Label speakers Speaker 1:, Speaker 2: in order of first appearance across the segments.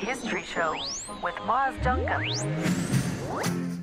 Speaker 1: History Show with Myles Dungan.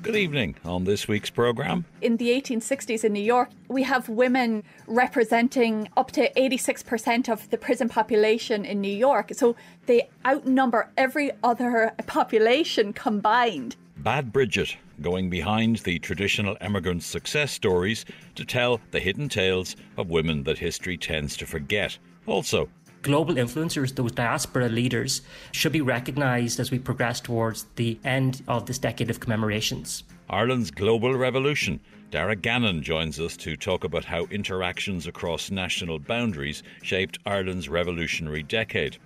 Speaker 2: Good evening on this week's programme.
Speaker 3: In the 1860s in New York, we have women representing up to 86% of the prison population in New York. So they outnumber every other population combined.
Speaker 2: Bad Bridget, going behind the traditional emigrant success stories to tell the hidden tales of women that history tends to forget. Also,
Speaker 4: global influencers, those diaspora leaders, should be recognised as we progress towards the end of this decade of commemorations.
Speaker 2: Ireland's global revolution. Darragh Gannon joins us to talk about how interactions across national boundaries shaped Ireland's revolutionary decade.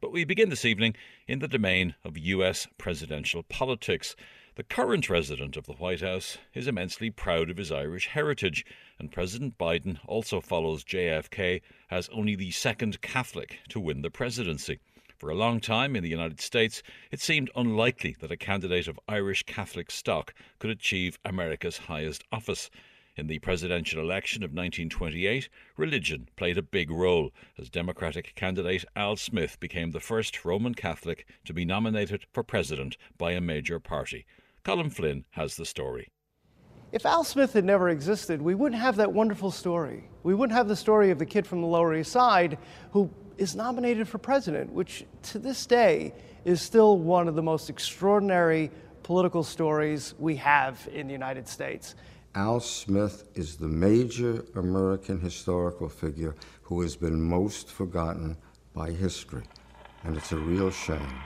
Speaker 2: But we begin this evening in the domain of US presidential politics. The current resident of the White House is immensely proud of his Irish heritage, and President Biden also follows JFK as only the second Catholic to win the presidency. For a long time in the United States, it seemed unlikely that a candidate of Irish Catholic stock could achieve America's highest office. In the presidential election of 1928, religion played a big role as Democratic candidate Al Smith became the first Roman Catholic to be nominated for president by a major party. Colin Flynn has the story.
Speaker 5: If Al Smith had never existed, we wouldn't have that wonderful story. We wouldn't have the story of the kid from the Lower East Side who is nominated for president, which to this day is still one of the most extraordinary political stories we have in the United States.
Speaker 6: Al Smith is the major American historical figure who has been most forgotten by history, and it's a real shame.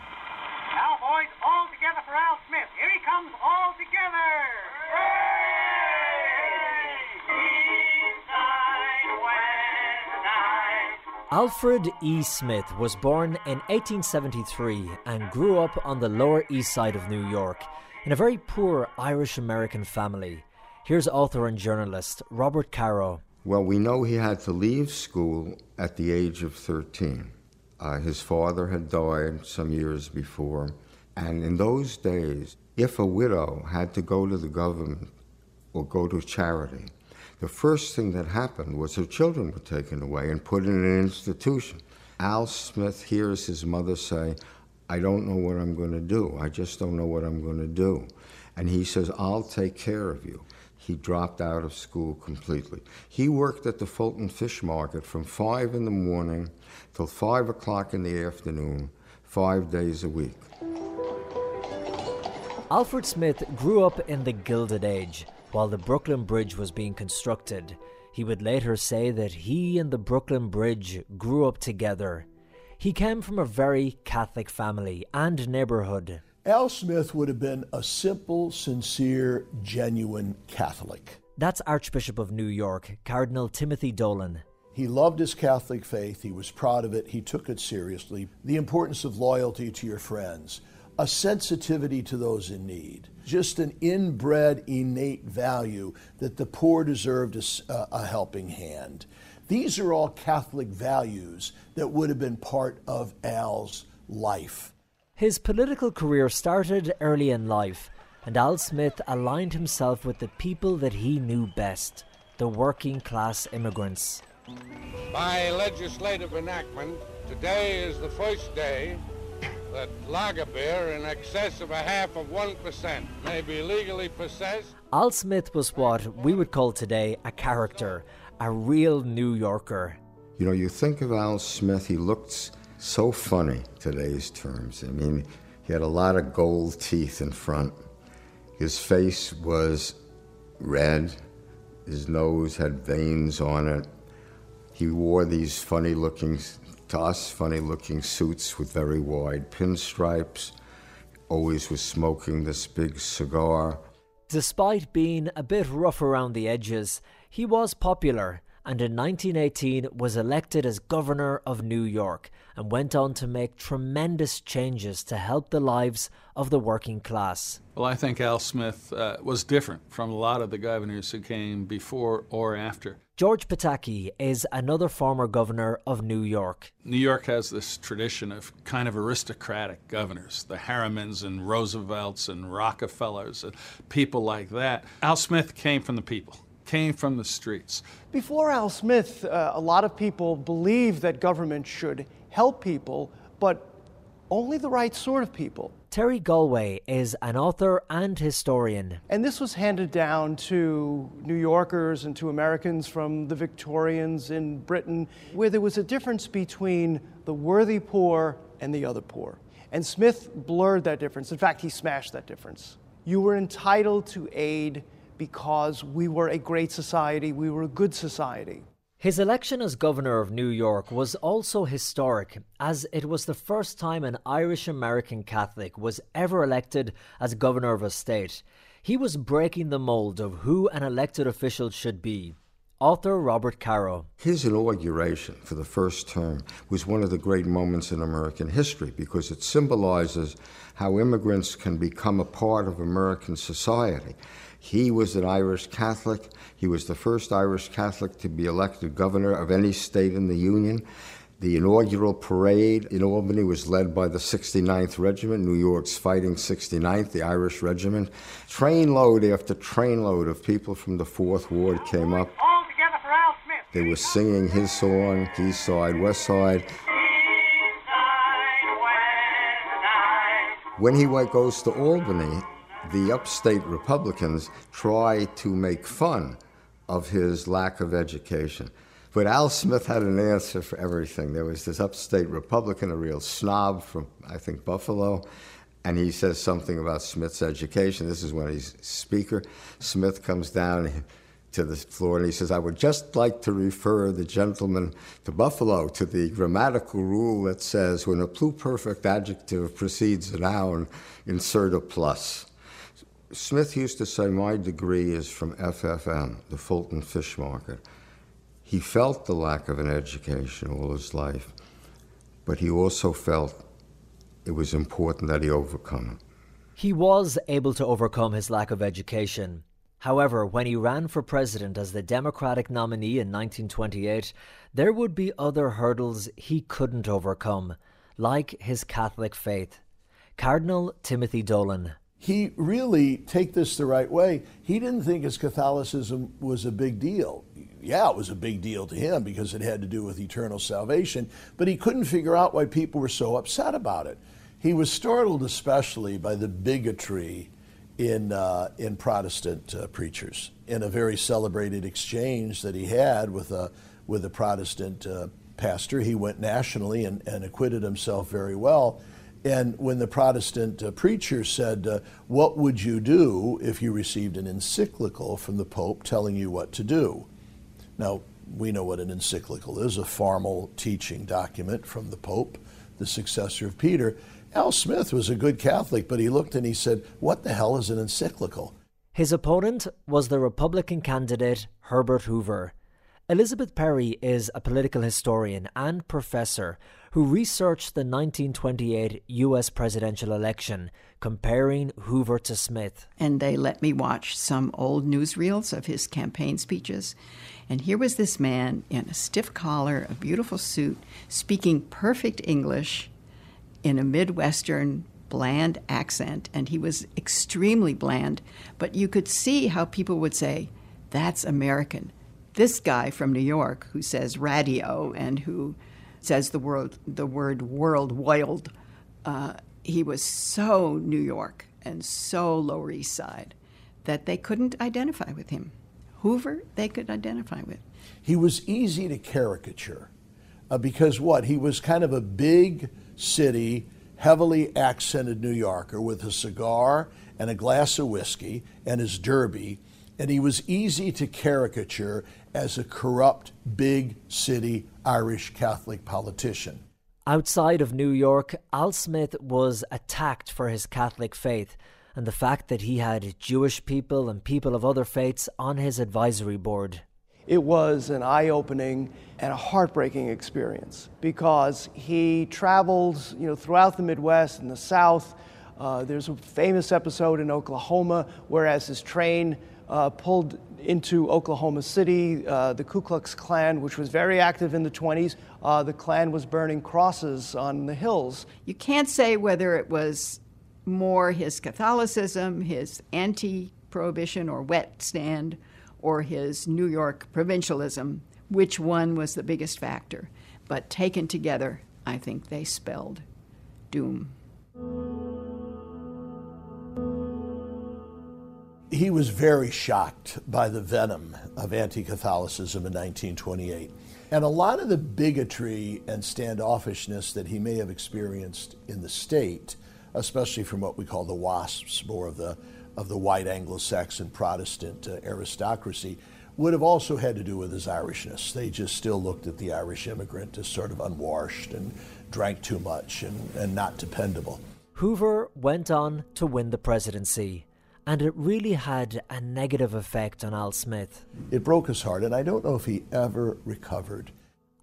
Speaker 7: Alfred E. Smith was born in 1873 and grew up on the Lower East Side of New York in a very poor Irish American family. Here's author and journalist Robert Caro.
Speaker 6: Well, we know he had to leave school at the age of 13. Uh, his father had died some years before, and in those days, if a widow had to go to the government or go to charity, the first thing that happened was her children were taken away and put in an institution. Al Smith hears his mother say, I don't know what I'm going to do. I just don't know what I'm going to do. And he says, I'll take care of you he dropped out of school completely. He worked at the Fulton Fish Market from 5 in the morning till 5 o'clock in the afternoon, five days a week.
Speaker 7: Alfred Smith grew up in the Gilded Age while the Brooklyn Bridge was being constructed. He would later say that he and the Brooklyn Bridge grew up together. He came from a very Catholic family and neighborhood.
Speaker 8: Al Smith would have been a simple, sincere, genuine Catholic.
Speaker 7: That's Archbishop of New York, Cardinal Timothy Dolan.
Speaker 8: He loved his Catholic faith, he was proud of it, he took it seriously. The importance of loyalty to your friends, a sensitivity to those in need, just an inbred, innate value that the poor deserved a, uh, a helping hand. These are all Catholic values that would have been part of Al's life.
Speaker 7: His political career started early in life, and Al Smith aligned himself with the people that he knew best the working class immigrants.
Speaker 9: By legislative enactment, today is the first day that lager beer in excess of a half of 1% may be legally possessed.
Speaker 7: Al Smith was what we would call today a character, a real New Yorker.
Speaker 6: You know, you think of Al Smith, he looked so funny, today's terms. I mean, he had a lot of gold teeth in front. His face was red. His nose had veins on it. He wore these funny looking, to us, funny looking suits with very wide pinstripes. Always was smoking this big cigar.
Speaker 7: Despite being a bit rough around the edges, he was popular and in 1918 was elected as governor of New York and went on to make tremendous changes to help the lives of the working class.
Speaker 10: Well, I think Al Smith uh, was different from a lot of the governors who came before or after.
Speaker 7: George Pataki is another former governor of New York.
Speaker 10: New York has this tradition of kind of aristocratic governors, the Harrimans and Roosevelts and Rockefellers and people like that. Al Smith came from the people. Came from the streets.
Speaker 5: Before Al Smith, uh, a lot of people believed that government should help people, but only the right sort of people.
Speaker 7: Terry Golway is an author and historian.
Speaker 5: And this was handed down to New Yorkers and to Americans from the Victorians in Britain, where there was a difference between the worthy poor and the other poor. And Smith blurred that difference. In fact, he smashed that difference. You were entitled to aid because we were a great society, we were a good society.
Speaker 7: His election as governor of New York was also historic, as it was the first time an Irish American Catholic was ever elected as governor of a state. He was breaking the mold of who an elected official should be. Author Robert Caro.
Speaker 6: His inauguration for the first term was one of the great moments in American history because it symbolizes how immigrants can become a part of American society. He was an Irish Catholic. He was the first Irish Catholic to be elected governor of any state in the Union. The inaugural parade in Albany was led by the 69th Regiment, New York's Fighting 69th, the Irish Regiment. Trainload after trainload of people from the Fourth Ward came up.
Speaker 11: All together for Al Smith.
Speaker 6: They were singing his song, East Side, West Side. When he went goes to Albany, the upstate Republicans try to make fun of his lack of education. But Al Smith had an answer for everything. There was this upstate Republican, a real snob from, I think, Buffalo, and he says something about Smith's education. This is when he's speaker. Smith comes down to the floor and he says, I would just like to refer the gentleman to Buffalo to the grammatical rule that says when a pluperfect adjective precedes a noun, insert a plus. Smith used to say, My degree is from FFM, the Fulton Fish Market. He felt the lack of an education all his life, but he also felt it was important that he overcome it.
Speaker 7: He was able to overcome his lack of education. However, when he ran for president as the Democratic nominee in 1928, there would be other hurdles he couldn't overcome, like his Catholic faith. Cardinal Timothy Dolan
Speaker 8: he really, take this the right way, he didn't think his Catholicism was a big deal. Yeah, it was a big deal to him because it had to do with eternal salvation, but he couldn't figure out why people were so upset about it. He was startled especially by the bigotry in, uh, in Protestant uh, preachers. In a very celebrated exchange that he had with a, with a Protestant uh, pastor, he went nationally and, and acquitted himself very well and when the Protestant uh, preacher said, uh, What would you do if you received an encyclical from the Pope telling you what to do? Now, we know what an encyclical is a formal teaching document from the Pope, the successor of Peter. Al Smith was a good Catholic, but he looked and he said, What the hell is an encyclical?
Speaker 7: His opponent was the Republican candidate Herbert Hoover. Elisabeth Perry is a political historian and professor who researched the 1928 US presidential election, comparing Hoover to Smith.
Speaker 12: And they let me watch some old newsreels of his campaign speeches. And here was this man in a stiff collar, a beautiful suit, speaking perfect English in a Midwestern bland accent. And he was extremely bland, but you could see how people would say, That's American. This guy from New York who says radio and who says the word the word world wild. Uh, he was so New York and so Lower East Side that they couldn't identify with him. Hoover, they could identify with.
Speaker 8: He was easy to caricature uh, because what? He was kind of a big city, heavily accented New Yorker with a cigar and a glass of whiskey and his derby, and he was easy to caricature as a corrupt, big city Irish Catholic politician.
Speaker 7: Outside of New York, Al Smith was attacked for his Catholic faith and the fact that he had Jewish people and people of other faiths on his advisory board.
Speaker 5: It was an eye opening and a heartbreaking experience because he traveled you know, throughout the Midwest and the South. Uh, there's a famous episode in Oklahoma where, as his train uh, pulled into Oklahoma City. Uh, the Ku Klux Klan, which was very active in the 20s, uh, the Klan was burning crosses on the hills.
Speaker 12: You can't say whether it was more his Catholicism, his anti prohibition or wet stand, or his New York provincialism, which one was the biggest factor. But taken together, I think they spelled doom.
Speaker 8: He was very shocked by the venom of anti Catholicism in 1928. And a lot of the bigotry and standoffishness that he may have experienced in the state, especially from what we call the WASPs, more of the, of the white Anglo Saxon Protestant uh, aristocracy, would have also had to do with his Irishness. They just still looked at the Irish immigrant as sort of unwashed and drank too much and, and not dependable.
Speaker 7: Hoover went on to win the presidency and it really had a negative effect on Al Smith.
Speaker 8: It broke his heart, and I don't know if he ever recovered.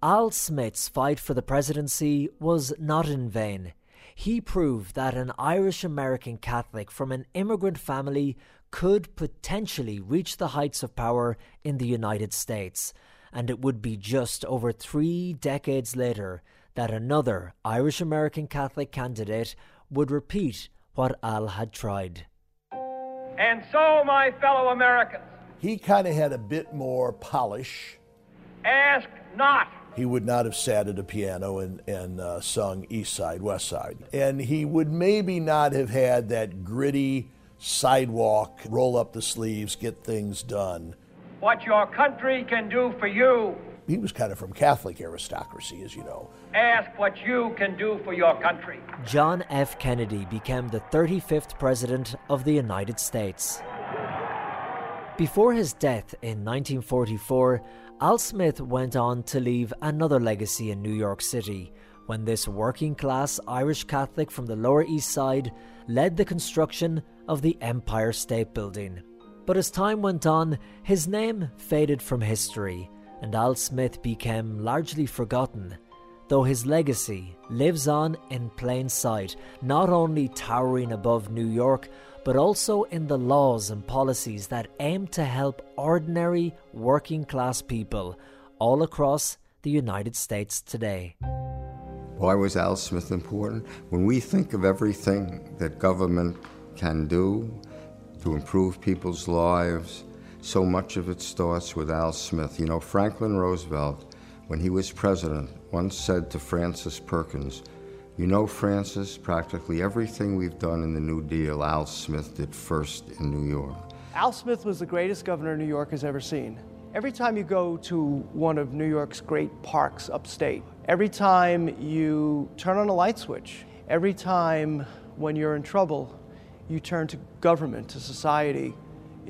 Speaker 7: Al Smith's fight for the presidency was not in vain. He proved that an Irish American Catholic from an immigrant family could potentially reach the heights of power in the United States, and it would be just over three decades later that another Irish American Catholic candidate would repeat what Al had tried.
Speaker 11: And so, my fellow Americans,
Speaker 8: he kind of had a bit more polish.
Speaker 11: Ask not.
Speaker 8: He would not have sat at a piano and, and uh, sung East Side, West Side. And he would maybe not have had that gritty sidewalk, roll up the sleeves, get things done.
Speaker 11: What your country can do for you.
Speaker 8: He was kind of from Catholic aristocracy, as you know.
Speaker 11: Ask what you can do for your country.
Speaker 7: John F. Kennedy became the 35th President of the United States. Before his death in 1944, Al Smith went on to leave another legacy in New York City when this working class Irish Catholic from the Lower East Side led the construction of the Empire State Building. But as time went on, his name faded from history, and Al Smith became largely forgotten, though his legacy lives on in plain sight, not only towering above New York, but also in the laws and policies that aim to help ordinary working class people all across the United States today.
Speaker 6: Why was Al Smith important? When we think of everything that government can do to improve people's lives, so much of it starts with Al Smith. You know, Franklin Roosevelt, when he was president, once said to Frances Perkins, you know, Frances, practically everything we've done in the New Deal, Al Smith did first in New York.
Speaker 5: Al Smith was the greatest governor New York has ever seen. Every time you go to one of New York's great parks upstate, every time you turn on a light switch, every time when you're in trouble, you turn to government, to society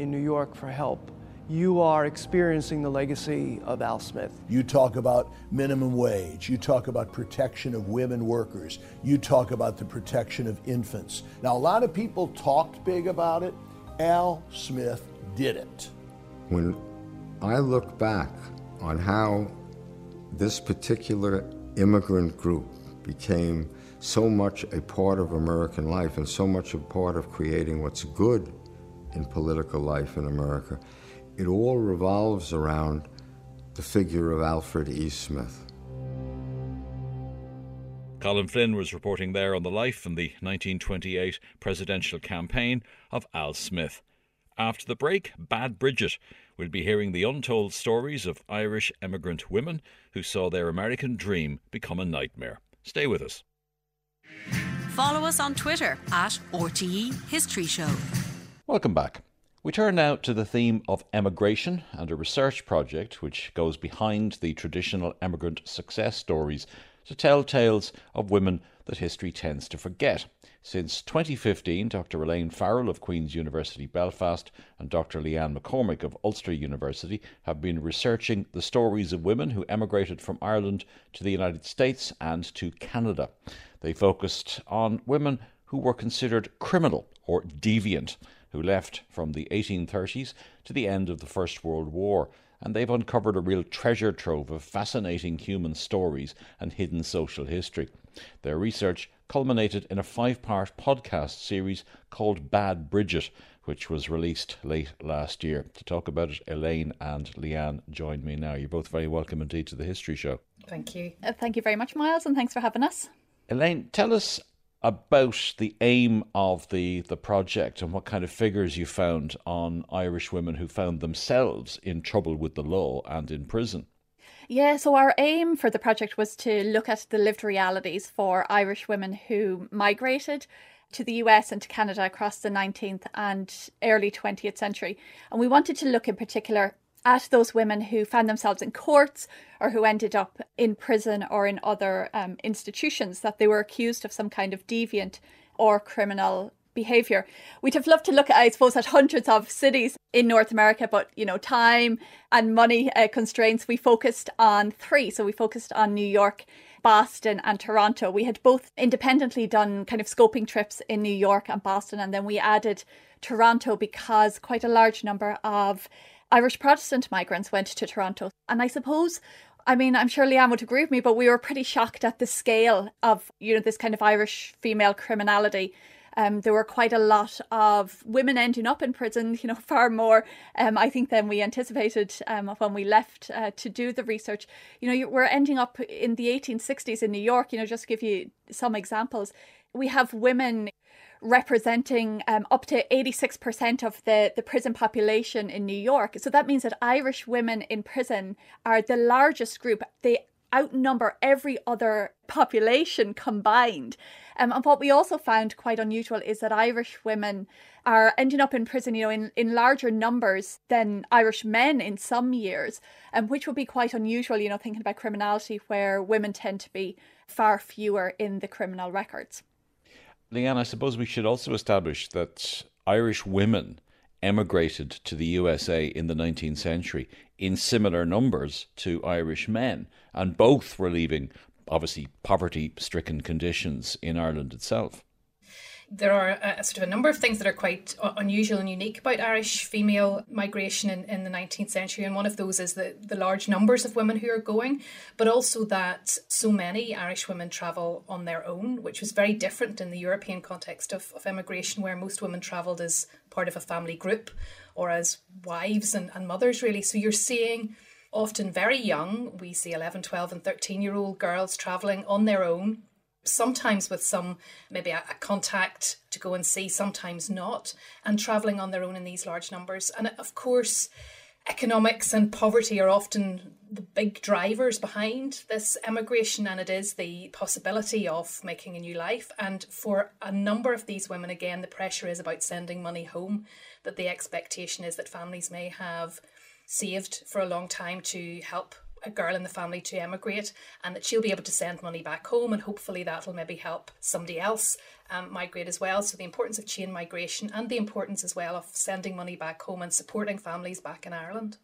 Speaker 5: in New York for help you are experiencing the legacy of Al Smith.
Speaker 8: You talk about minimum wage, you talk about protection of women workers, you talk about the protection of infants. Now, a lot of people talked big about it. Al Smith did it.
Speaker 6: When I look back on how this particular immigrant group became so much a part of American life and so much a part of creating what's good in political life in America, it all revolves around the figure of Alfred E. Smith.
Speaker 2: Colin Flynn was reporting there on the life and the 1928 presidential campaign of Al Smith. After the break, Bad Bridget. We'll be hearing the untold stories of Irish emigrant women who saw their American dream become a nightmare. Stay with us.
Speaker 13: Follow us on Twitter at RTE History Show.
Speaker 2: Welcome back. We turn now to the theme of emigration and a research project which goes behind the traditional emigrant success stories to tell tales of women that history tends to forget. Since 2015, Dr. Elaine Farrell of Queen's University Belfast and Dr. Leanne McCormick of Ulster University have been researching the stories of women who emigrated from Ireland to the United States and to Canada. They focused on women who were considered criminal or deviant who left from the 1830s to the end of the First World War, and they've uncovered a real treasure trove of fascinating human stories and hidden social history. Their research culminated in a five part podcast series called Bad Bridget, which was released late last year. To talk about it, Elaine and Leanne join me now. You're both very welcome indeed to the History Show.
Speaker 3: Thank you. Uh, thank you very much, Myles, and thanks for having us.
Speaker 2: Elaine, tell us about the aim of the, the project and what kind of figures you found on Irish women who found themselves in trouble with the law and in prison.
Speaker 3: Yeah, so our aim for the project was to look at the lived realities for Irish women who migrated to the US and to Canada across the 19th and early 20th century. And we wanted to look in particular at those women who found themselves in courts or who ended up in prison or in other um, institutions that they were accused of some kind of deviant or criminal behavior. We'd have loved to look at, I suppose, at hundreds of cities in North America, but you know, time and money uh, constraints. We focused on three. So we focused on New York, Boston, and Toronto. We had both independently done kind of scoping trips in New York and Boston, and then we added Toronto because quite a large number of Irish Protestant migrants went to Toronto. And I suppose I mean, I'm sure Leanne would agree with me, but we were pretty shocked at the scale of, you know, this kind of Irish female criminality. Um, there were quite a lot of women ending up in prison, you know, far more, um, I think, than we anticipated um, when we left uh, to do the research. You know, we're ending up in the 1860s in New York, you know, just to give you some examples. We have women representing um, up to 86% of the, the prison population in New York. So that means that Irish women in prison are the largest group. They outnumber every other population combined. Um, and what we also found quite unusual is that Irish women are ending up in prison, you know, in, in larger numbers than Irish men in some years, um, which would be quite unusual, you know, thinking about criminality where women tend to be far fewer in the criminal records.
Speaker 2: Leanne, I suppose we should also establish that Irish women emigrated to the USA in the 19th century in similar numbers to Irish men, and both were leaving obviously poverty stricken conditions in Ireland itself
Speaker 14: there are a, sort of a number of things that are quite uh, unusual and unique about Irish female migration in, in the 19th century. And one of those is the, the large numbers of women who are going, but also that so many Irish women travel on their own, which was very different in the European context of, of immigration, where most women travelled as part of a family group or as wives and, and mothers, really. So you're seeing often very young, we see 11, 12, and 13 year old girls travelling on their own sometimes with some maybe a, a, contact to go and see, sometimes not, and travelling on their own in these large numbers. And of course, economics and poverty are often the big drivers behind this emigration, and it is the possibility of making a new life. And for a number of these women, again, the pressure is about sending money home, that the expectation is that families may have saved for a long time to help a girl in the family to emigrate and that she'll be able to send money back home and hopefully that'll maybe help somebody else um, migrate as well. So the importance of chain migration and the importance as well of sending money back home and supporting families back in Ireland.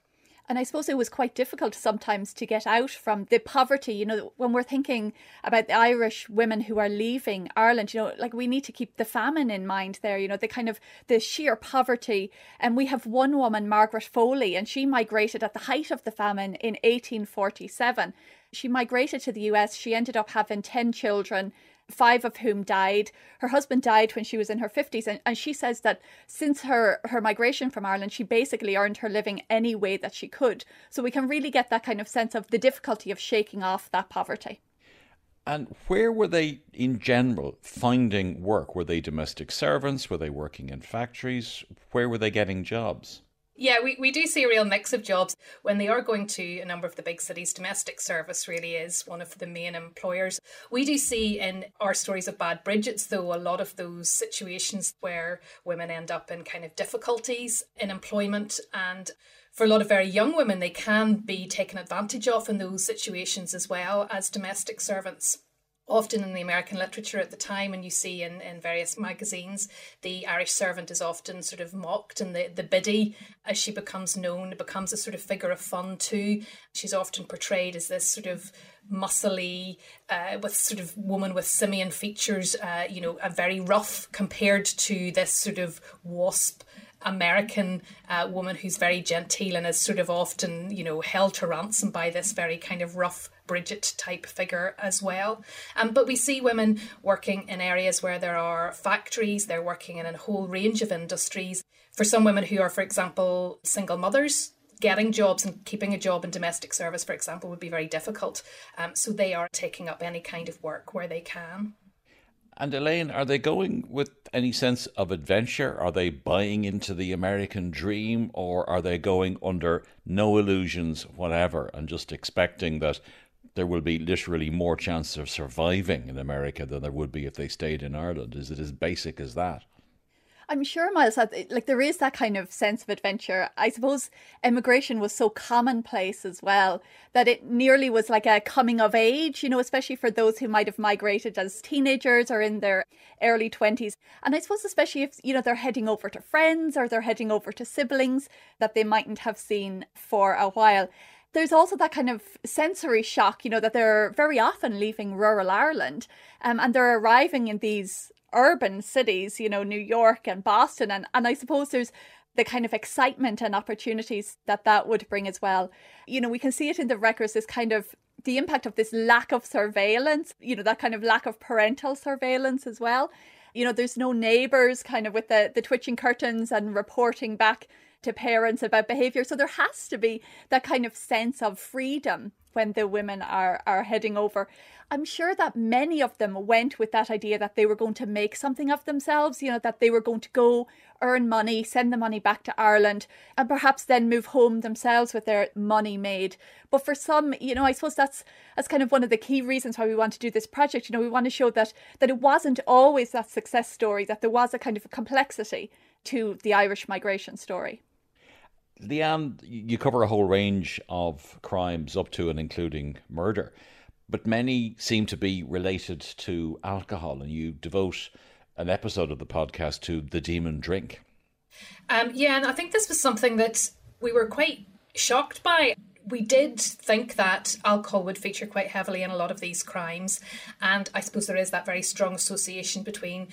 Speaker 3: And I suppose it was quite difficult sometimes to get out from the poverty. You know, when we're thinking about the Irish women who are leaving Ireland, you know, like we need to keep the famine in mind there, you know, the kind of the sheer poverty. And we have one woman, Margaret Foley, and she migrated at the height of the famine in 1847. She migrated to the US. She ended up having 10 children five of whom died. Her husband died when she was in her 50s. And, and she says that since her, her migration from Ireland, she basically earned her living any way that she could. So we can really get that kind of sense of the difficulty of shaking off that poverty.
Speaker 2: And where were they in general finding work? Were they domestic servants? Were they working in factories? Where were they getting jobs?
Speaker 14: Yeah, we, we do see a real mix of jobs. When they are going to a number of the big cities, domestic service really is one of the main employers. We do see in our stories of Bad Bridgets, though, a lot of those situations where women end up in kind of difficulties in employment. And for a lot of very young women, they can be taken advantage of in those situations as well as domestic servants often in the American literature at the time, and you see in, in various magazines, the Irish servant is often sort of mocked, and the, the biddy, as she becomes known, becomes a sort of figure of fun too. She's often portrayed as this sort of muscly, uh, with sort of woman with simian features, uh, you know, a very rough compared to this sort of wasp American uh, woman who's very genteel and is sort of often, you know, held to ransom by this very kind of rough Bridget type figure as well. Um, but we see women working in areas where there are factories, they're working in a whole range of industries. For some women who are, for example, single mothers, getting jobs and keeping a job in domestic service, for example, would be very difficult. Um, so they are taking up any kind of work where they can.
Speaker 2: And Elaine, are they going with any sense of adventure? Are they buying into the American dream or are they going under no illusions whatever and just expecting that there will be literally more chance of surviving in America than there would be if they stayed in Ireland? Is it as basic as that?
Speaker 3: I'm sure, Myles, that like there is that kind of sense of adventure. I suppose immigration was so commonplace as well that it nearly was like a coming of age, you know, especially for those who might have migrated as teenagers or in their early 20s. And I suppose, especially if, you know, they're heading over to friends or they're heading over to siblings that they mightn't have seen for a while there's also that kind of sensory shock, you know, that they're very often leaving rural Ireland um, and they're arriving in these urban cities, you know, New York and Boston. And, and I suppose there's the kind of excitement and opportunities that that would bring as well. You know, we can see it in the records, this kind of the impact of this lack of surveillance, you know, that kind of lack of parental surveillance as well. You know, there's no neighbors kind of with the, the twitching curtains and reporting back to parents about behavior. So there has to be that kind of sense of freedom when the women are are heading over. I'm sure that many of them went with that idea that they were going to make something of themselves, you know, that they were going to go earn money, send the money back to Ireland, and perhaps then move home themselves with their money made. But for some, you know, I suppose that's that's kind of one of the key reasons why we want to do this project. You know, we want to show that that it wasn't always that success story, that there was a kind of a complexity to the Irish migration story.
Speaker 2: Leanne, you cover a whole range of crimes up to and including murder, but many seem to be related to alcohol, and you devote an episode of the podcast to the demon drink.
Speaker 14: Um, yeah, and I think this was something that we were quite shocked by. We did think that alcohol would feature quite heavily in a lot of these crimes, and I suppose there is that very strong association between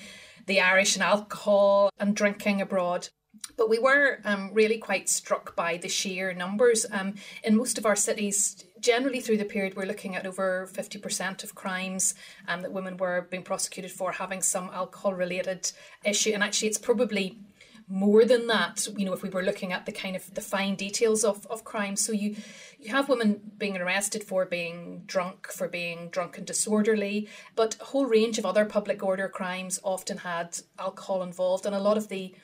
Speaker 14: the Irish and alcohol and drinking abroad. But we were um, really quite struck by the sheer numbers. Um, in most of our cities, generally through the period, we're looking at over 50% of crimes um, that women were being prosecuted for having some alcohol related issue. And actually, it's probably more than that you know if we were looking at the kind of the fine details of, of crime so you you have women being arrested for being drunk for being drunk and disorderly but a whole range of other public order crimes often had alcohol involved and a lot of the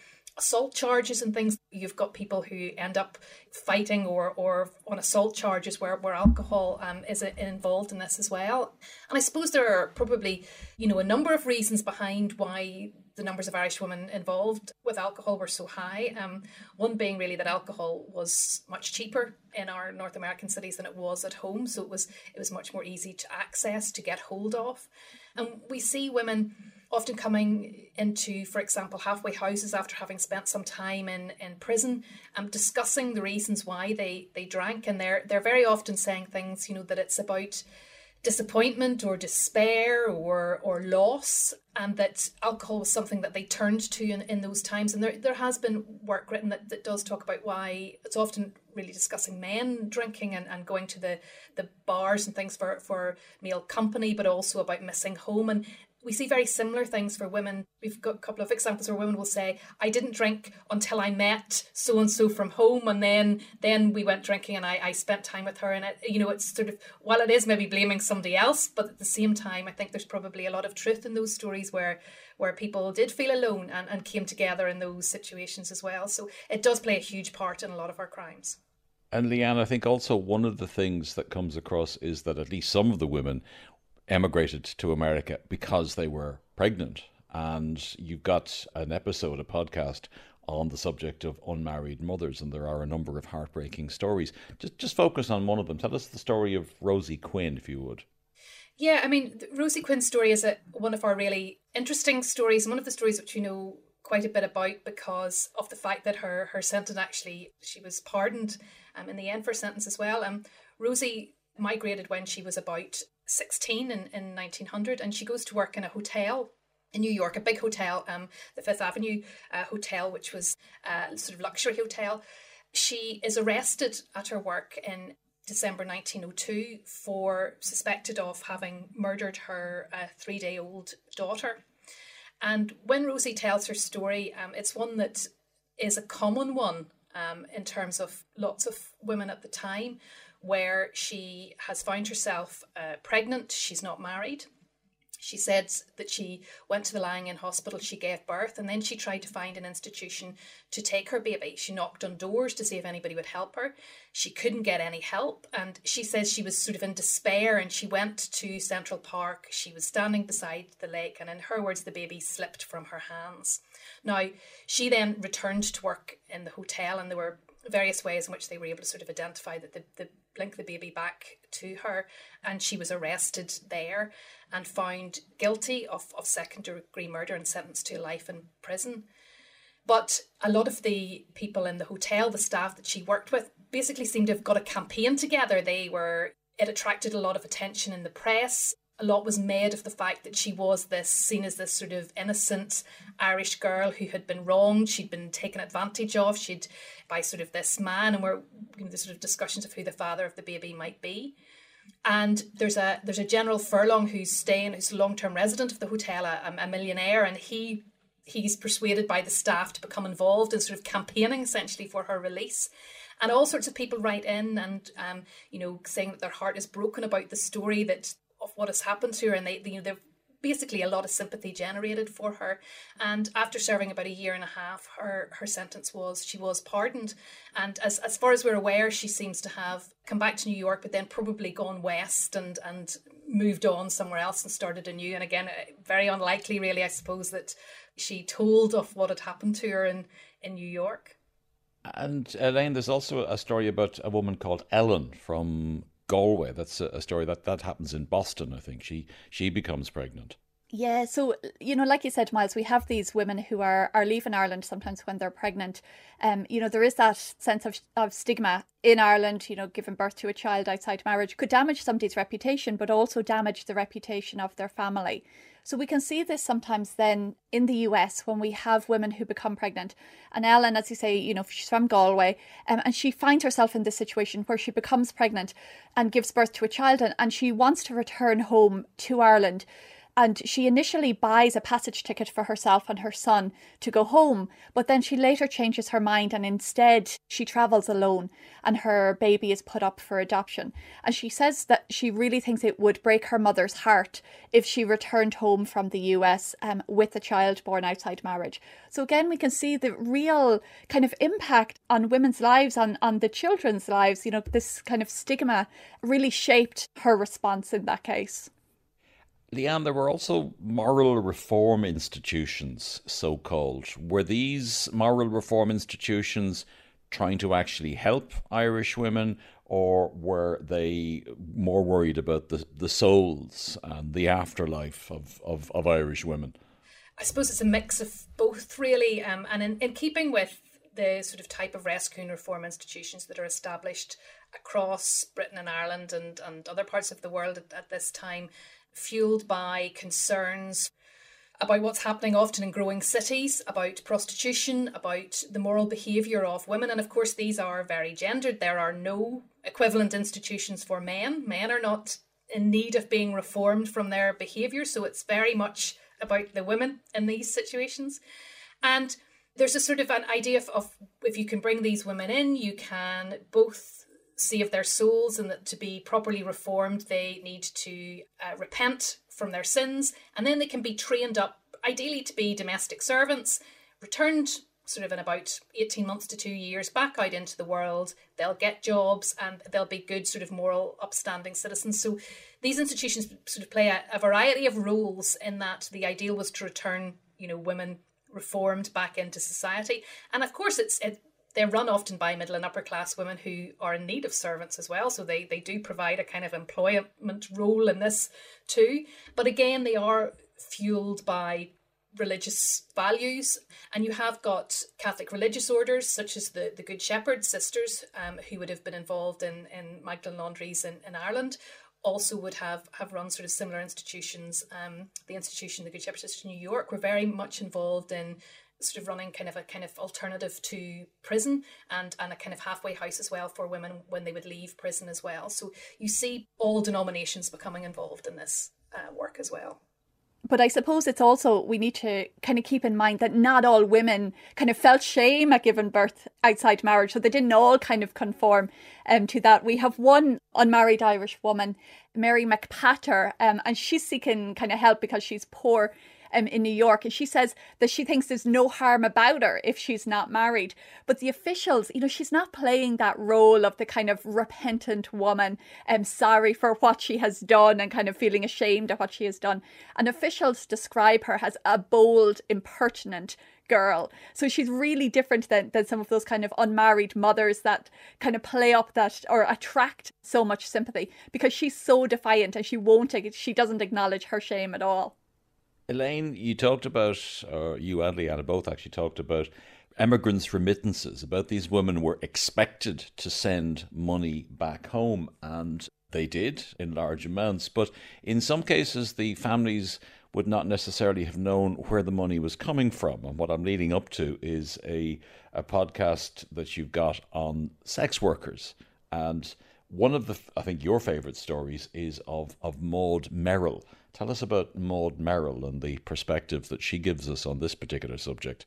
Speaker 14: assault charges and things. You've got people who end up fighting or, or on assault charges where, where alcohol um, is involved in this as well. And I suppose there are probably, you know, a number of reasons behind why the numbers of Irish women involved with alcohol were so high. Um, one being really that alcohol was much cheaper in our North American cities than it was at home, so it was it was much more easy to access to get hold of. And we see women often coming into, for example, halfway houses after having spent some time in, in prison, um, discussing the reasons why they, they drank. And they're, they're very often saying things, you know, that it's about disappointment or despair or or loss and that alcohol was something that they turned to in, in those times and there, there has been work written that, that does talk about why it's often really discussing men drinking and, and going to the the bars and things for for male company but also about missing home and we see very similar things for women. We've got a couple of examples where women will say, "I didn't drink until I met so and so from home, and then then we went drinking, and I, I spent time with her." And it, you know, it's sort of while it is maybe blaming somebody else, but at the same time, I think there's probably a lot of truth in those stories where where people did feel alone and, and came together in those situations as well. So it does play a huge part in a lot of our crimes.
Speaker 2: And Leanne, I think also one of the things that comes across is that at least some of the women emigrated to America because they were pregnant. And you've got an episode, a podcast on the subject of unmarried mothers, and there are a number of heartbreaking stories. Just just focus on one of them. Tell us the story of Rosie Quinn, if you would.
Speaker 14: Yeah, I mean, Rosie Quinn's story is a, one of our really interesting stories, one of the stories which we know quite a bit about because of the fact that her her sentence actually she was pardoned um, in the end for sentence as well. Um, Rosie migrated when she was about 16 in, in 1900 and she goes to work in a hotel in New York, a big hotel, um, the Fifth Avenue uh, Hotel, which was a sort of luxury hotel. She is arrested at her work in December 1902 for suspected of having murdered her uh, three day old daughter. And when Rosie tells her story, um, it's one that is a common one um, in terms of lots of women at the time where she has found herself uh, pregnant. She's not married. She said that she went to the lying in hospital, she gave birth, and then she tried to find an institution to take her baby. She knocked on doors to see if anybody would help her. She couldn't get any help, and she says she was sort of in despair and she went to Central Park. She was standing beside the lake, and in her words, the baby slipped from her hands. Now, she then returned to work in the hotel, and there were various ways in which they were able to sort of identify that the, the link the baby back to her and she was arrested there and found guilty of, of second degree murder and sentenced to life in prison. But a lot of the people in the hotel the staff that she worked with basically seemed to have got a campaign together. They were it attracted a lot of attention in the press a lot was made of the fact that she was this seen as this sort of innocent Irish girl who had been wronged, she'd been taken advantage of, she'd by sort of this man, and we're you know, the sort of discussions of who the father of the baby might be. And there's a there's a General Furlong who's staying, who's a long term resident of the hotel, a, a millionaire, and he he's persuaded by the staff to become involved in sort of campaigning essentially for her release and all sorts of people write in and um, you know saying that their heart is broken about the story that of what has happened to her, and they, you know, they've basically a lot of sympathy generated for her. And after serving about a year and a half, her her sentence was she was pardoned. And as as far as we're aware, she seems to have come back to New York, but then probably gone west and and moved on somewhere else and started anew. And again, uh, very unlikely, really, I suppose, that she told of what had happened to her in in New York.
Speaker 2: And Elaine, there's also a story about a woman called Ellen from Galway. That's a, a story that that happens in Boston. I think she she becomes pregnant.
Speaker 3: Yeah, so you know, like you said, Myles, we have these women who are are leaving Ireland sometimes when they're pregnant. Um, you know, there is that sense of of stigma in Ireland. You know, giving birth to a child outside marriage could damage somebody's reputation, but also damage the reputation of their family. So we can see this sometimes then in the US when we have women who become pregnant. And Ellen, as you say, you know, she's from Galway, um, and she finds herself in this situation where she becomes pregnant and gives birth to a child, and, and she wants to return home to Ireland and she initially buys a passage ticket for herself and her son to go home, but then she later changes her mind and instead she travels alone and her baby is put up for adoption. And she says that she really thinks it would break her mother's heart if she returned home from the US um, with a child born outside marriage. So again, we can see the real kind of impact on women's lives, on, on the children's lives. You know, this kind of stigma really shaped her response in that case.
Speaker 2: Leanne, there were also moral reform institutions, so called. Were these moral reform institutions trying to actually help Irish women, or were they more worried about the, the souls and the afterlife of, of, of Irish women?
Speaker 14: I suppose it's a mix of both, really. Um, and in, in keeping with the sort of type of rescue and reform institutions that are established across Britain and Ireland and, and other parts of the world at, at this time, fueled by concerns about what's happening often in growing cities, about prostitution, about the moral behaviour of women. And of course, these are very gendered. There are no equivalent institutions for men. Men are not in need of being reformed from their behaviour. So it's very much about the women in these situations. And there's a sort of an idea of, of if you can bring these women in, you can both save their souls and that to be properly reformed, they need to uh, repent from their sins and then they can be trained up, ideally, to be domestic servants, returned sort of in about 18 months to two years back out into the world. They'll get jobs and they'll be good, sort of moral, upstanding citizens. So these institutions sort of play a, a variety of roles in that the ideal was to return, you know, women reformed back into society. And of course, it's it, they're run often by middle and upper class women who are in need of servants as well. So they, they do provide a kind of employment role in this too. But again, they are fueled by religious values. And you have got Catholic religious orders such as the, the Good Shepherd sisters, um, who would have been involved in, in Magdalen Laundries in, in Ireland, also would have have run sort of similar institutions. Um, the institution, the Good Shepherd Sisters in New York, were very much involved in sort of running kind of a kind of alternative to prison and and a kind of halfway house as well for women when they would leave prison as well. So you see all denominations becoming involved in this uh, work as well.
Speaker 3: But I suppose it's also we need to kind of keep in mind that not all women kind of felt shame at giving birth outside marriage, so they didn't all kind of conform um, to that. We have one unmarried Irish woman, Mary McPatter, um, and she's seeking kind of help because she's poor um, in New York. And she says that she thinks there's no harm about her if she's not married. But the officials, you know, she's not playing that role of the kind of repentant woman, um, sorry for what she has done and kind of feeling ashamed of what she has done. And officials describe her as a bold, impertinent girl. So she's really different than, than some of those kind of unmarried mothers that kind of play up that or attract so much sympathy because she's so defiant and she won't, she doesn't acknowledge her shame at all.
Speaker 2: Elaine, you talked about, or you and Leanne both actually talked about emigrants' remittances, about these women were expected to send money back home, and they did in large amounts. But in some cases, the families would not necessarily have known where the money was coming from. And what I'm leading up to is a, a podcast that you've got on sex workers. And one of the, I think, your favourite stories is of, of Maud Merrill Tell us about Maud Merrill and the perspective that she gives us on this particular subject.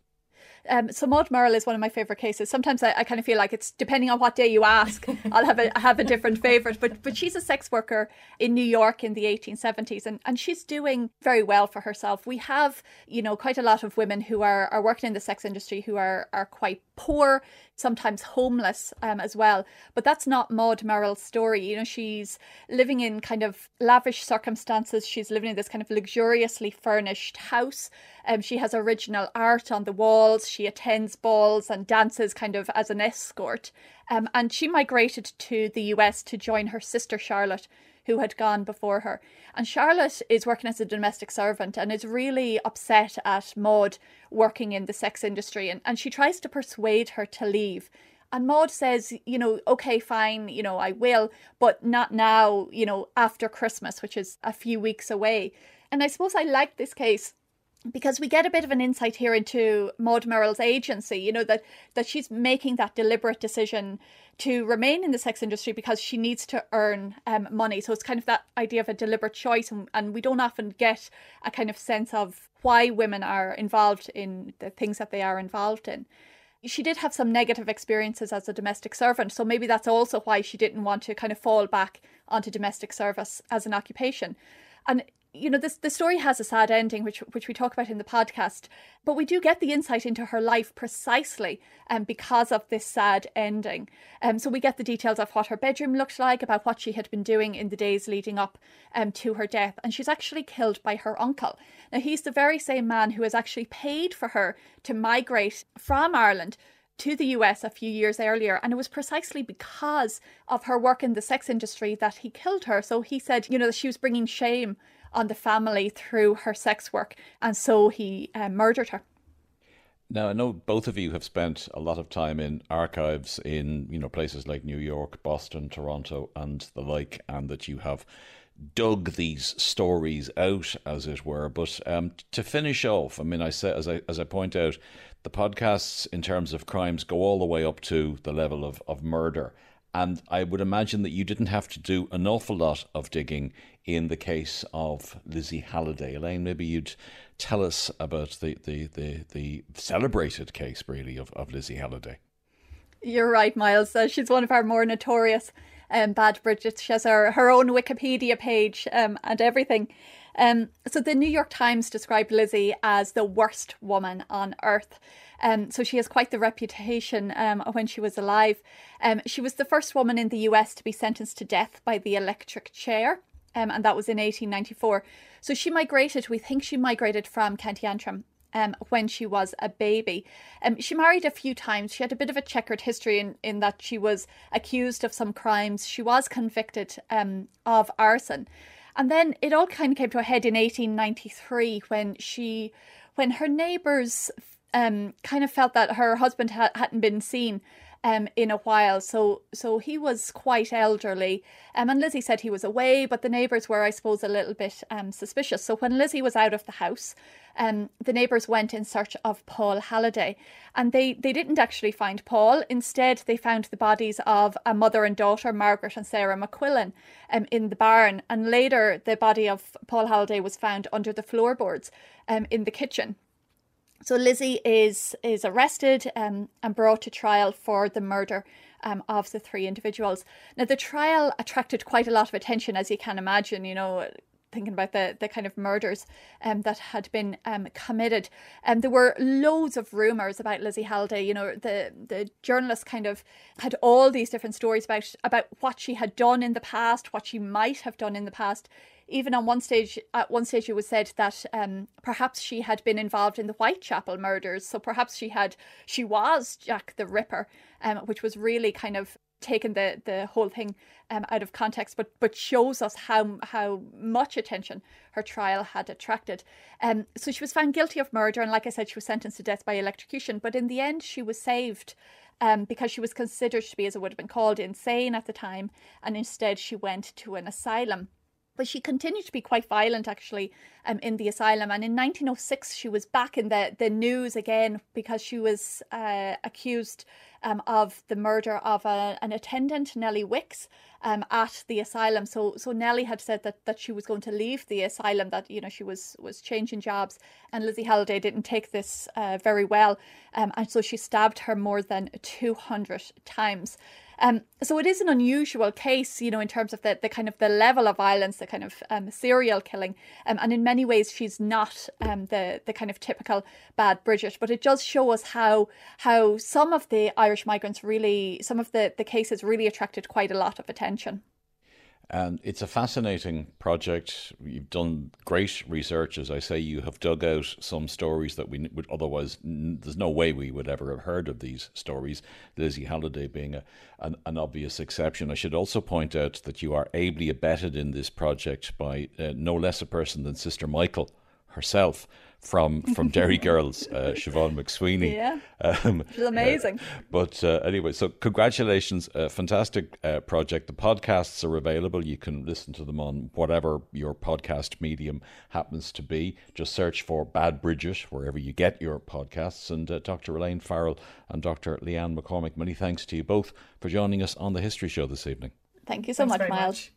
Speaker 3: Um, so Maud Merrill is one of my favorite cases. Sometimes I, I, kind of feel like it's depending on what day you ask, I'll have a have a different favorite. But but she's a sex worker in New York in the 1870s, and and she's doing very well for herself. We have you know quite a lot of women who are are working in the sex industry who are are quite poor, sometimes homeless um, as well. But that's not Maud Merrill's story. You know, she's living in kind of lavish circumstances. She's living in this kind of luxuriously furnished house. Um, she has original art on the walls. She attends balls and dances kind of as an escort. Um, and she migrated to the US to join her sister Charlotte, who had gone before her. And Charlotte is working as a domestic servant and is really upset at Maud working in the sex industry. And, and she tries to persuade her to leave. And Maud says, you know, okay, fine, you know, I will, but not now, you know, after Christmas, which is a few weeks away. And I suppose I like this case because we get a bit of an insight here into Maud Merrill's agency, you know, that that she's making that deliberate decision to remain in the sex industry because she needs to earn um, money. So it's kind of that idea of a deliberate choice, and, and we don't often get a kind of sense of why women are involved in the things that they are involved in. She did have some negative experiences as a domestic servant, so maybe that's also why she didn't want to kind of fall back onto domestic service as an occupation. And you know this the story has a sad ending which which we talk about in the podcast but we do get the insight into her life precisely um, because of this sad ending um, so we get the details of what her bedroom looked like about what she had been doing in the days leading up um, to her death and she's actually killed by her uncle now he's the very same man who has actually paid for her to migrate from Ireland to the US a few years earlier, and it was precisely because of her work in the sex industry that he killed her. So he said, you know, that she was bringing shame on the family through her sex work, and so he uh, murdered her.
Speaker 2: Now I know both of you have spent a lot of time in archives in you know places like New York, Boston, Toronto, and the like, and that you have dug these stories out, as it were. But um, to finish off, I mean, I say as I as I point out, the podcasts in terms of crimes go all the way up to the level of of murder. And I would imagine that you didn't have to do an awful lot of digging in the case of Lizzie Halliday. Elaine, maybe you'd tell us about the, the, the, the celebrated case, really, of, of Lizzie Halliday.
Speaker 3: You're right, Myles. Uh, she's one of our more notorious um, bad Bridget. She has her, her own Wikipedia page um, and everything. Um, so the New York Times described Lizzie as the worst woman on earth. Um, so she has quite the reputation um, when she was alive. Um, she was the first woman in the US to be sentenced to death by the electric chair. Um, and that was in 1894. So she migrated, we think she migrated from County Antrim um, when she was a baby. Um, she married a few times. She had a bit of a checkered history in, in that she was accused of some crimes. She was convicted um, of arson. And then it all kind of came to a head in 1893 when she, when her neighbours um, kind of felt that her husband ha- hadn't been seen um, in a while. So so he was quite elderly. Um, and Lizzie said he was away, but the neighbours were, I suppose, a little bit um, suspicious. So when Lizzie was out of the house, um, the neighbours went in search of Paul Halliday. And they, they didn't actually find Paul. Instead, they found the bodies of a mother and daughter, Margaret and Sarah McQuillan, um, in the barn. And later, the body of Paul Halliday was found under the floorboards um, in the kitchen. So Lizzie is is arrested um, and brought to trial for the murder um, of the three individuals. Now the trial attracted quite a lot of attention, as you can imagine. You know, thinking about the the kind of murders um, that had been um, committed. And um, there were loads of rumours about Lizzie Halliday. You know, the the journalists kind of had all these different stories about about what she had done in the past, what she might have done in the past even on one stage, at one stage, it was said that um, perhaps she had been involved in the Whitechapel murders. So perhaps she had, she was Jack the Ripper, um, which was really kind of taken the the whole thing um, out of context, but but shows us how how much attention her trial had attracted. Um, so she was found guilty of murder, and like I said, she was sentenced to death by electrocution. But in the end, she was saved. Um, because she was considered to be, as it would have been called, insane at the time, and instead she went to an asylum. But she continued to be quite violent, actually, um, in the asylum. And in 1906, she was back in the, the news again because she was uh, accused um, of the murder of a, an attendant, Nellie Wicks, um, at the asylum. So, so Nellie had said that, that she was going to leave the asylum, that you know she was was changing jobs, and Lizzie Halliday didn't take this uh, very well, um, and so she stabbed her more than two hundred times. Um, so it is an unusual case, you know, in terms of the, the kind of the level of violence, the kind of um, serial killing, um, and in many ways she's not um, the the kind of typical bad Bridget, but it does show us how how some of the Irish migrants really, some of the the cases really attracted quite a lot of attention.
Speaker 2: And it's a fascinating project. You've done great research. As I say, you have dug out some stories that we would otherwise, there's no way we would ever have heard of these stories. Lizzie Halliday being a, an, an obvious exception. I should also point out that you are ably abetted in this project by uh, no less a person than Sister Michael herself from from Derry Girls, uh, Siobhan McSweeney.
Speaker 3: Yeah, um, she's amazing.
Speaker 2: Uh, but uh, anyway, so congratulations, uh, fantastic uh, project. The podcasts are available. You can listen to them on whatever your podcast medium happens to be. Just search for Bad Bridget wherever you get your podcasts. And uh, Dr. Elaine Farrell and Dr. Leanne McCormick, many thanks to you both for joining us on the History Show this evening.
Speaker 3: Thank you so
Speaker 14: Thanks
Speaker 3: much, Myles.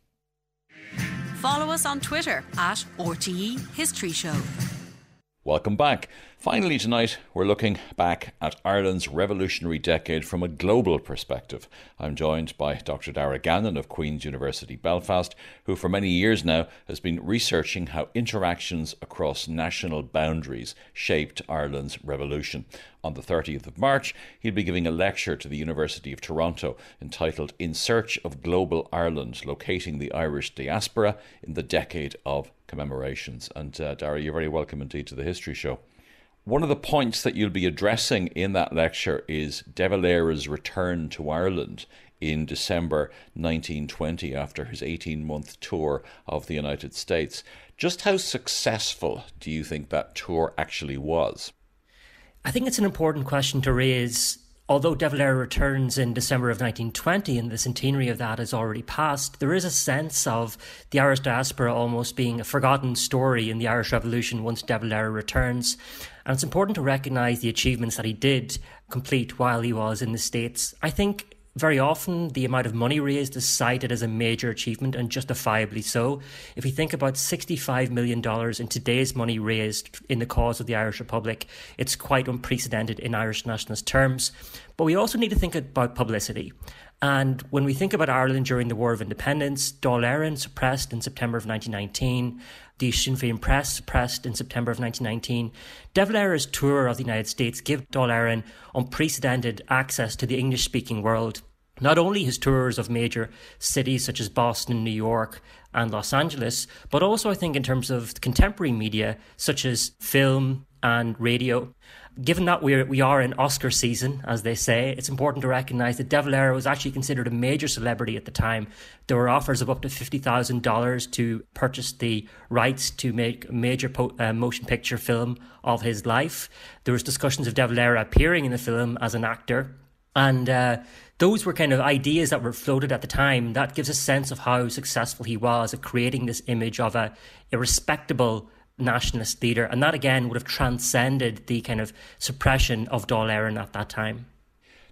Speaker 14: Much.
Speaker 13: Follow us on Twitter at RTE History Show.
Speaker 2: Welcome back. Finally, tonight, we're looking back at Ireland's revolutionary decade from a global perspective. I'm joined by Dr. Darragh Gannon of Queen's University Belfast, who for many years now has been researching how interactions across national boundaries shaped Ireland's revolution. On the 30th of March, he'll be giving a lecture to the University of Toronto entitled In Search of Global Ireland Locating the Irish Diaspora in the Decade of Commemorations. And uh, Darragh, you're very welcome indeed to the History Show. One of the points that you'll be addressing in that lecture is De Valera's return to Ireland in December 1920 after his 18 month tour of the United States. Just how successful do you think that tour actually was?
Speaker 4: I think it's an important question to raise. Although De Valera returns in December of 1920 and the centenary of that is already passed, there is a sense of the Irish diaspora almost being a forgotten story in the Irish Revolution once De Valera returns. And it's important to recognise the achievements that he did complete while he was in the States. I think very often, the amount of money raised is cited as a major achievement and justifiably so. If we think about $65 million in today's money raised in the cause of the Irish Republic, it's quite unprecedented in Irish nationalist terms. But we also need to think about publicity. And when we think about Ireland during the War of Independence, Dáil Éireann suppressed in September of 1919, the Sinn Féin Press suppressed in September of 1919. De Valera's tour of the United States gave Dáil Éireann unprecedented access to the English speaking world. Not only his tours of major cities such as Boston, New York, and Los Angeles, but also I think in terms of contemporary media such as film and radio. Given that we're, we are in Oscar season, as they say, it's important to recognise that De Valera was actually considered a major celebrity at the time. There were offers of up to $50,000 to purchase the rights to make a major po- uh, motion picture film of his life. There was discussions of De Valera appearing in the film as an actor And uh, those were kind of ideas that were floated at the time. That gives a sense of how successful he was at creating this image of a, a respectable nationalist leader. And that again would have transcended the kind of suppression of Dáil Éireann at that time.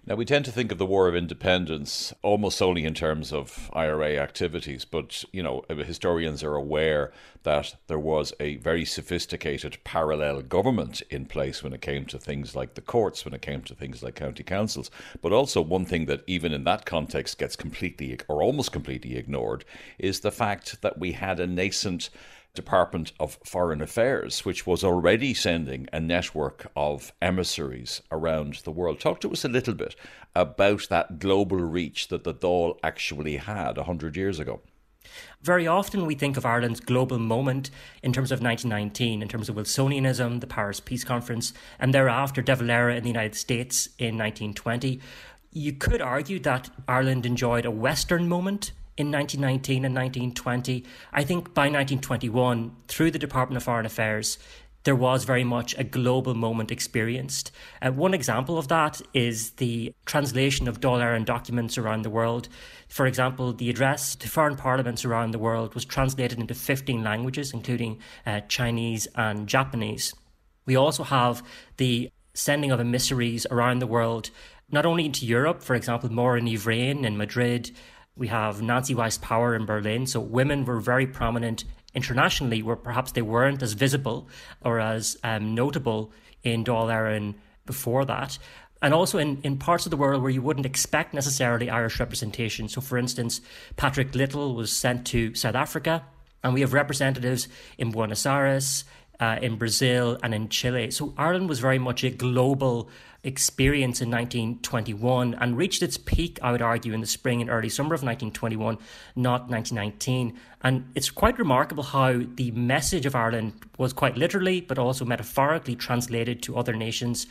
Speaker 2: Now, we tend to think of the War of Independence almost solely in terms of IRA activities, but, you know, historians are aware that there was a very sophisticated parallel government in place when it came to things like the courts, when it came to things like county councils. But also, one thing that even in that context gets completely or almost completely ignored is the fact that we had a nascent Department of Foreign Affairs, which was already sending a network of emissaries around the world. Talk to us a little bit about that global reach that the Dáil actually had 100 years ago.
Speaker 4: Very often we think of Ireland's global moment in terms of 1919, in terms of Wilsonianism, the Paris Peace Conference, and thereafter De Valera in the United States in 1920. You could argue that Ireland enjoyed a Western moment in 1919 and 1920. I think by 1921, through the Department of Foreign Affairs, there was very much a global moment experienced. Uh, one example of that is the translation of Éireann documents around the world. For example, the address to foreign parliaments around the world was translated into 15 languages, including uh, Chinese and Japanese. We also have the sending of emissaries around the world, not only into Europe, for example, Maureen Ivrain in Madrid, we have Nancy Wyse Power in Berlin. So women were very prominent internationally, where perhaps they weren't as visible or as um, notable in Dáil Éireann before that. And also in, in parts of the world where you wouldn't expect necessarily Irish representation. So, for instance, Patrick Little was sent to South Africa, and we have representatives in Buenos Aires, uh, in Brazil, and in Chile. So, Ireland was very much a global experience in 1921 and reached its peak, I would argue, in the spring and early summer of 1921, not 1919. And it's quite remarkable how the message of Ireland was quite literally, but also metaphorically translated to other nations,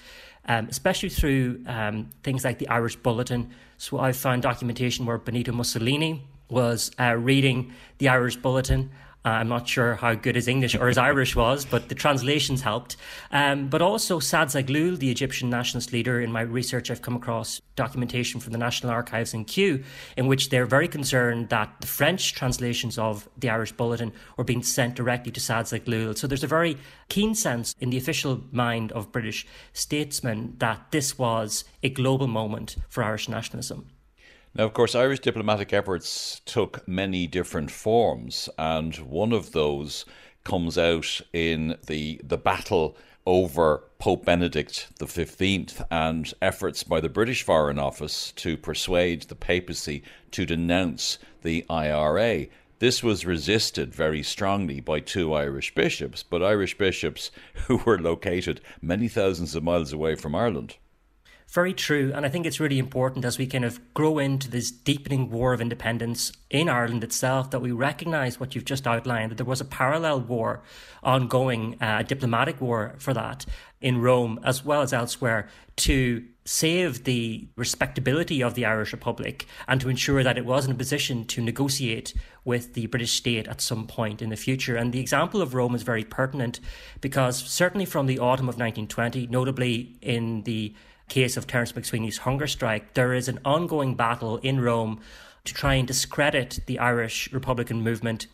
Speaker 4: um, especially through um, things like the Irish Bulletin. So I've found documentation where Benito Mussolini was uh, reading the Irish Bulletin uh, I'm not sure how good his English or his Irish was, but the translations helped. Um, but also Saad Zaghloul, the Egyptian nationalist leader, in my research, I've come across documentation from the National Archives in Kew, in which they're very concerned that the French translations of the Irish Bulletin were being sent directly to Saad Zaghloul. So there's a very keen sense in the official mind of British statesmen that this was a global moment for Irish nationalism.
Speaker 2: Now, of course, Irish diplomatic efforts took many different forms, and one of those comes out in the the battle over Pope Benedict XV and efforts by the British Foreign Office to persuade the papacy to denounce the IRA. This was resisted very strongly by two Irish bishops, but Irish bishops who were located many thousands of miles away from Ireland.
Speaker 4: Very true. And I think it's really important as we kind of grow into this deepening war of independence in Ireland itself that we recognise what you've just outlined, that there was a parallel war ongoing, uh, a diplomatic war for that in Rome as well as elsewhere to save the respectability of the Irish Republic and to ensure that it was in a position to negotiate with the British state at some point in the future. And the example of Rome is very pertinent because certainly from the autumn of 1920, notably in the case of Terence MacSwiney's hunger strike, there is an ongoing battle in Rome to try and discredit the Irish Republican movement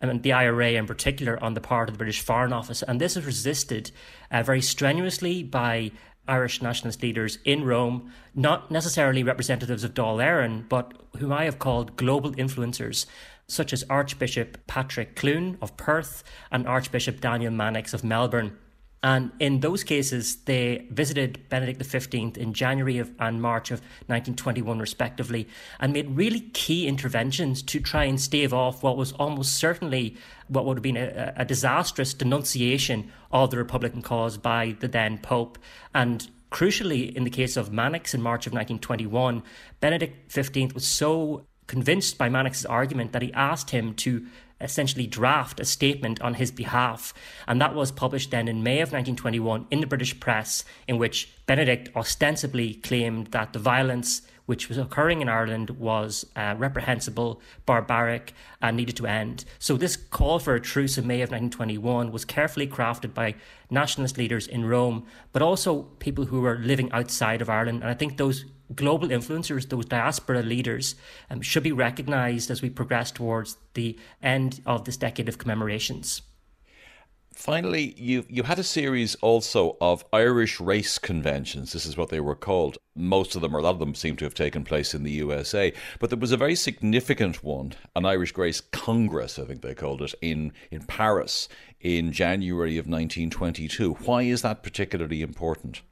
Speaker 4: and the IRA in particular on the part of the British Foreign Office. And this is resisted uh, very strenuously by Irish nationalist leaders in Rome, not necessarily representatives of Dáil Éireann, but whom I have called global influencers, such as Archbishop Patrick Clune of Perth and Archbishop Daniel Mannix of Melbourne. And in those cases, they visited Benedict XV in January of, and March of 1921, respectively, and made really key interventions to try and stave off what was almost certainly what would have been a, a disastrous denunciation of the Republican cause by the then Pope. And crucially, in the case of Mannix in March of 1921, Benedict XV was so convinced by Mannix's argument that he asked him to essentially draft a statement on his behalf. And that was published then in May of 1921 in the British press, in which Benedict ostensibly claimed that the violence which was occurring in Ireland was uh, reprehensible, barbaric, and needed to end. So, this call for a truce in May of 1921 was carefully crafted by nationalist leaders in Rome, but also people who were living outside of Ireland. And I think those global influencers, those diaspora leaders, um, should be recognised as we progress towards the end of this decade of commemorations.
Speaker 2: Finally, you you had a series also of Irish race conventions. This is what they were called. Most of them, or a lot of them, seem to have taken place in the USA. But there was a very significant one, an Irish Race Congress, I think they called it, in in Paris in January of 1922. Why is that particularly important?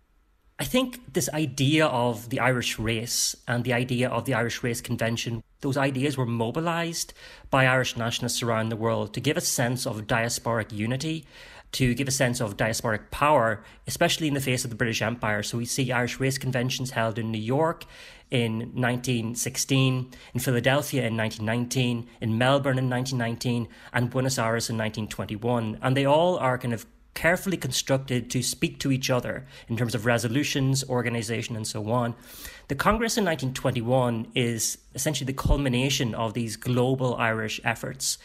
Speaker 4: I think this idea of the Irish race and the idea of the Irish Race Convention, those ideas were mobilised by Irish nationalists around the world to give a sense of diasporic unity, to give a sense of diasporic power, especially in the face of the British Empire. So we see Irish race conventions held in New York in 1916, in Philadelphia in 1919, in Melbourne in 1919, and Buenos Aires in 1921. And they all are kind of carefully constructed to speak to each other in terms of resolutions, organization, and so on. The Congress in 1921 is essentially the culmination of these global Irish efforts.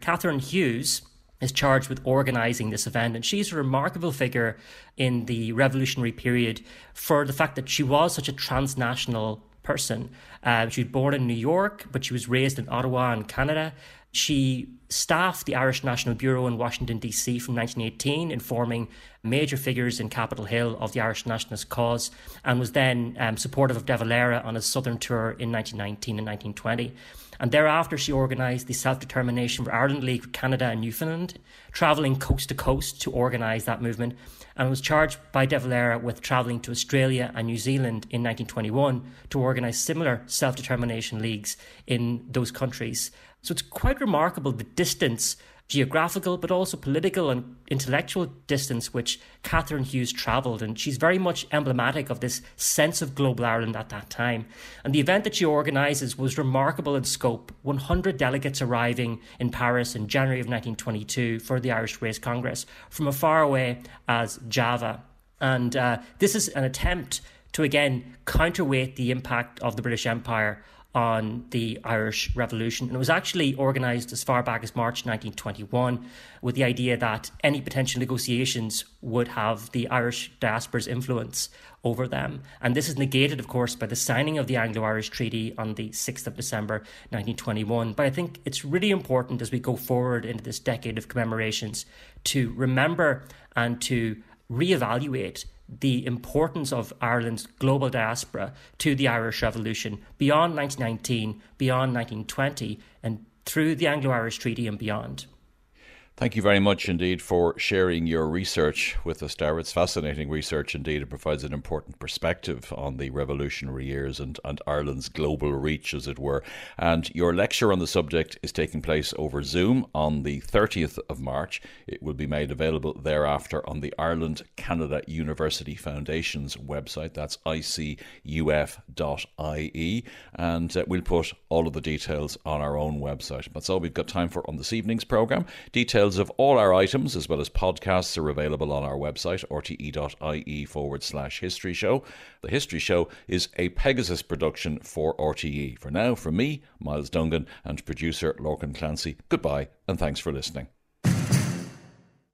Speaker 4: Catherine Hughes is charged with organizing this event, and she's a remarkable figure in the revolutionary period for the fact that she was such a transnational person. Uh, she was born in New York, but she was raised in Ottawa in Canada. She staffed the Irish National Bureau in Washington, D.C. from 1918, informing major figures in Capitol Hill of the Irish nationalist cause, and was then um, supportive of De Valera on his southern tour in 1919 and 1920. And thereafter, she organised the Self Determination for Ireland League for Canada and Newfoundland, travelling coast to coast to organise that movement, and was charged by De Valera with travelling to Australia and New Zealand in 1921 to organise similar self determination leagues in those countries. So it's quite remarkable the distance, geographical, but also political and intellectual distance, which Catherine Hughes travelled. And she's very much emblematic of this sense of global Ireland at that time. And the event that she organises was remarkable in scope 100 delegates arriving in Paris in January of 1922 for the Irish Race Congress from as far away as Java. And uh, this is an attempt to again counterweight the impact of the British Empire on the Irish Revolution. And it was actually organised as far back as March 1921 with the idea that any potential negotiations would have the Irish diaspora's influence over them. And this is negated, of course, by the signing of the Anglo Irish Treaty on the 6th of December 1921. But I think it's really important as we go forward into this decade of commemorations to remember and to reevaluate the importance of Ireland's global diaspora to the Irish Revolution beyond 1919, beyond 1920, and through the Anglo Irish Treaty and beyond.
Speaker 2: Thank you very much indeed for sharing your research with us, Darragh. It's fascinating research indeed. It provides an important perspective on the revolutionary years and, and Ireland's global reach, as it were. And your lecture on the subject is taking place over Zoom on the 30th of March. It will be made available thereafter on the Ireland Canada University Foundation's website. That's icuf.ie. And uh, we'll put all of the details on our own website. That's all we've got time for on this evening's programme. Details Details of all our items, as well as podcasts, are available on our website, rte.ie forward slash history show. The History Show is a Pegasus production for RTE. For now, from me, Myles Dungan, and producer Lorcan Clancy, goodbye and thanks for listening.